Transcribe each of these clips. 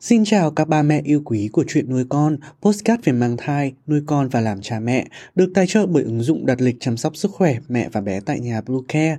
Xin chào các ba mẹ yêu quý của chuyện nuôi con, postcard về mang thai, nuôi con và làm cha mẹ, được tài trợ bởi ứng dụng đặt lịch chăm sóc sức khỏe mẹ và bé tại nhà Bluecare.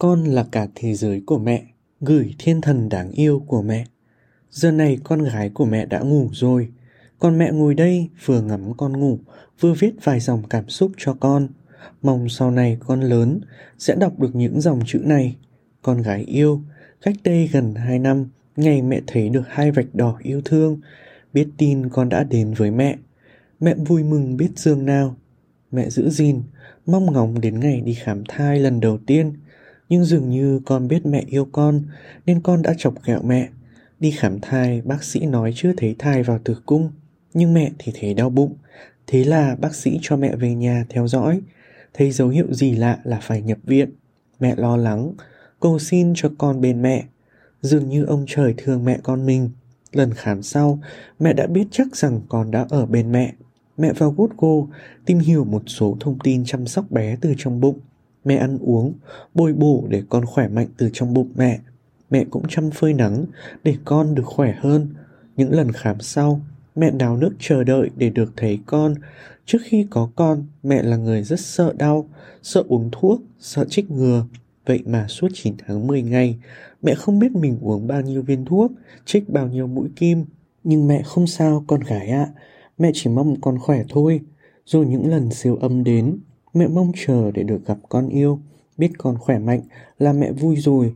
Con là cả thế giới của mẹ, gửi thiên thần đáng yêu của mẹ. Giờ này con gái của mẹ đã ngủ rồi, còn mẹ ngồi đây vừa ngắm con ngủ, vừa viết vài dòng cảm xúc cho con. Mong sau này con lớn sẽ đọc được những dòng chữ này. Con gái yêu, cách đây gần 2 năm, ngày mẹ thấy được hai vạch đỏ yêu thương, biết tin con đã đến với mẹ. Mẹ vui mừng biết dương nào. Mẹ giữ gìn, mong ngóng đến ngày đi khám thai lần đầu tiên – nhưng dường như con biết mẹ yêu con nên con đã chọc ghẹo mẹ. Đi khám thai, bác sĩ nói chưa thấy thai vào tử cung, nhưng mẹ thì thấy đau bụng. Thế là bác sĩ cho mẹ về nhà theo dõi. Thấy dấu hiệu gì lạ là phải nhập viện. Mẹ lo lắng, cầu xin cho con bên mẹ. Dường như ông trời thương mẹ con mình. Lần khám sau, mẹ đã biết chắc rằng con đã ở bên mẹ. Mẹ vào Google tìm hiểu một số thông tin chăm sóc bé từ trong bụng Mẹ ăn uống, bồi bổ để con khỏe mạnh từ trong bụng mẹ. Mẹ cũng chăm phơi nắng để con được khỏe hơn. Những lần khám sau, mẹ đào nước chờ đợi để được thấy con. Trước khi có con, mẹ là người rất sợ đau, sợ uống thuốc, sợ trích ngừa. Vậy mà suốt 9 tháng 10 ngày, mẹ không biết mình uống bao nhiêu viên thuốc, trích bao nhiêu mũi kim. Nhưng mẹ không sao con gái ạ, à. mẹ chỉ mong con khỏe thôi. Rồi những lần siêu âm đến, Mẹ mong chờ để được gặp con yêu, biết con khỏe mạnh là mẹ vui rồi.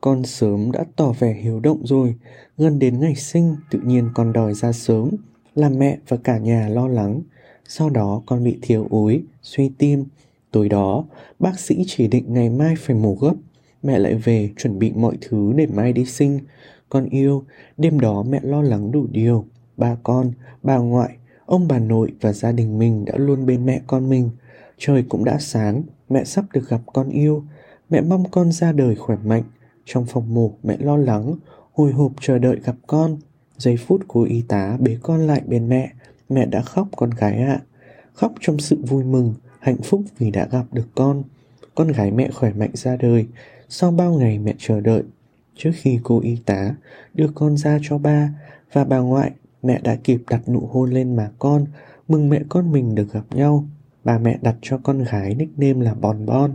Con sớm đã tỏ vẻ hiếu động rồi, gần đến ngày sinh tự nhiên con đòi ra sớm, làm mẹ và cả nhà lo lắng. Sau đó con bị thiếu ối, suy tim. Tối đó, bác sĩ chỉ định ngày mai phải mổ gấp. Mẹ lại về chuẩn bị mọi thứ để mai đi sinh. Con yêu, đêm đó mẹ lo lắng đủ điều. Ba con, bà ngoại, ông bà nội và gia đình mình đã luôn bên mẹ con mình – Trời cũng đã sáng, mẹ sắp được gặp con yêu. Mẹ mong con ra đời khỏe mạnh. Trong phòng mổ, mẹ lo lắng, hồi hộp chờ đợi gặp con. Giây phút cô y tá bế con lại bên mẹ, mẹ đã khóc con gái ạ. À. Khóc trong sự vui mừng, hạnh phúc vì đã gặp được con. Con gái mẹ khỏe mạnh ra đời, sau bao ngày mẹ chờ đợi. Trước khi cô y tá đưa con ra cho ba và bà ngoại, mẹ đã kịp đặt nụ hôn lên má con, mừng mẹ con mình được gặp nhau bà mẹ đặt cho con gái nickname là Bon Bon.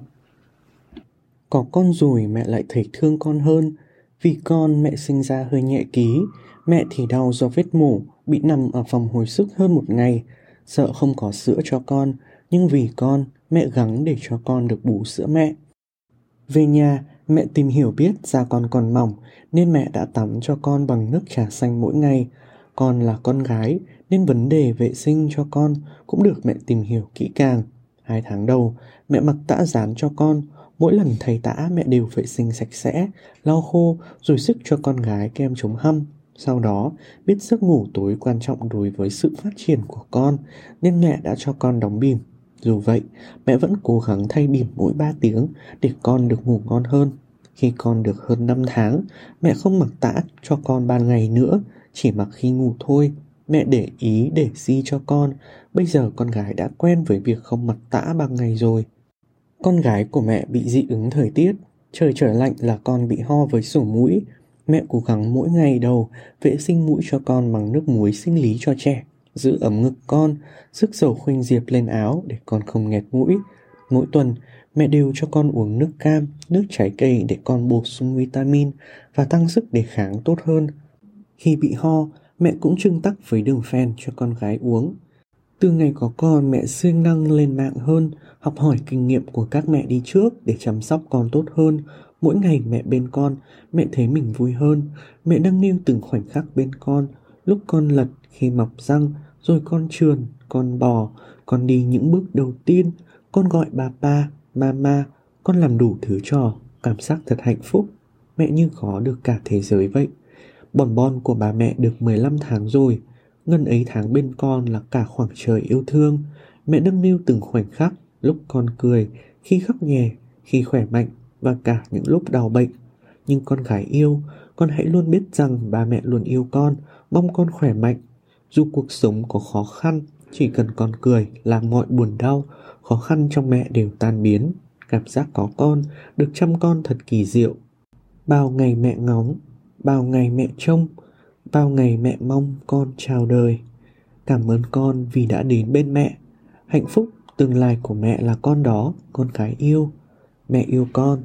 Có con rồi mẹ lại thấy thương con hơn, vì con mẹ sinh ra hơi nhẹ ký, mẹ thì đau do vết mổ, bị nằm ở phòng hồi sức hơn một ngày, sợ không có sữa cho con, nhưng vì con, mẹ gắng để cho con được bú sữa mẹ. Về nhà, mẹ tìm hiểu biết da con còn mỏng nên mẹ đã tắm cho con bằng nước trà xanh mỗi ngày. Con là con gái nên vấn đề vệ sinh cho con cũng được mẹ tìm hiểu kỹ càng. Hai tháng đầu, mẹ mặc tã dán cho con, mỗi lần thầy tã mẹ đều vệ sinh sạch sẽ, lau khô rồi sức cho con gái kem chống hăm. Sau đó, biết giấc ngủ tối quan trọng đối với sự phát triển của con nên mẹ đã cho con đóng bìm. Dù vậy, mẹ vẫn cố gắng thay bìm mỗi 3 tiếng để con được ngủ ngon hơn. Khi con được hơn 5 tháng, mẹ không mặc tã cho con ban ngày nữa, chỉ mặc khi ngủ thôi Mẹ để ý để di cho con. Bây giờ con gái đã quen với việc không mặc tã bằng ngày rồi. Con gái của mẹ bị dị ứng thời tiết. Trời trở lạnh là con bị ho với sổ mũi. Mẹ cố gắng mỗi ngày đầu vệ sinh mũi cho con bằng nước muối sinh lý cho trẻ Giữ ấm ngực con, sức dầu khuynh diệp lên áo để con không nghẹt mũi. Mỗi tuần, mẹ đều cho con uống nước cam, nước trái cây để con bổ sung vitamin và tăng sức đề kháng tốt hơn. Khi bị ho, mẹ cũng trưng tắc với đường phèn cho con gái uống. Từ ngày có con, mẹ siêng năng lên mạng hơn, học hỏi kinh nghiệm của các mẹ đi trước để chăm sóc con tốt hơn. Mỗi ngày mẹ bên con, mẹ thấy mình vui hơn. Mẹ nâng niu từng khoảnh khắc bên con, lúc con lật khi mọc răng, rồi con trườn, con bò, con đi những bước đầu tiên, con gọi bà ba, mama, con làm đủ thứ trò, cảm giác thật hạnh phúc. Mẹ như có được cả thế giới vậy. Bòn bon của bà mẹ được 15 tháng rồi. Ngân ấy tháng bên con là cả khoảng trời yêu thương. Mẹ nâng niu từng khoảnh khắc, lúc con cười, khi khóc nhè, khi khỏe mạnh và cả những lúc đau bệnh. Nhưng con gái yêu, con hãy luôn biết rằng bà mẹ luôn yêu con, mong con khỏe mạnh. Dù cuộc sống có khó khăn, chỉ cần con cười làm mọi buồn đau, khó khăn trong mẹ đều tan biến. Cảm giác có con, được chăm con thật kỳ diệu. Bao ngày mẹ ngóng, bao ngày mẹ trông, bao ngày mẹ mong con chào đời. Cảm ơn con vì đã đến bên mẹ. Hạnh phúc tương lai của mẹ là con đó, con cái yêu. Mẹ yêu con,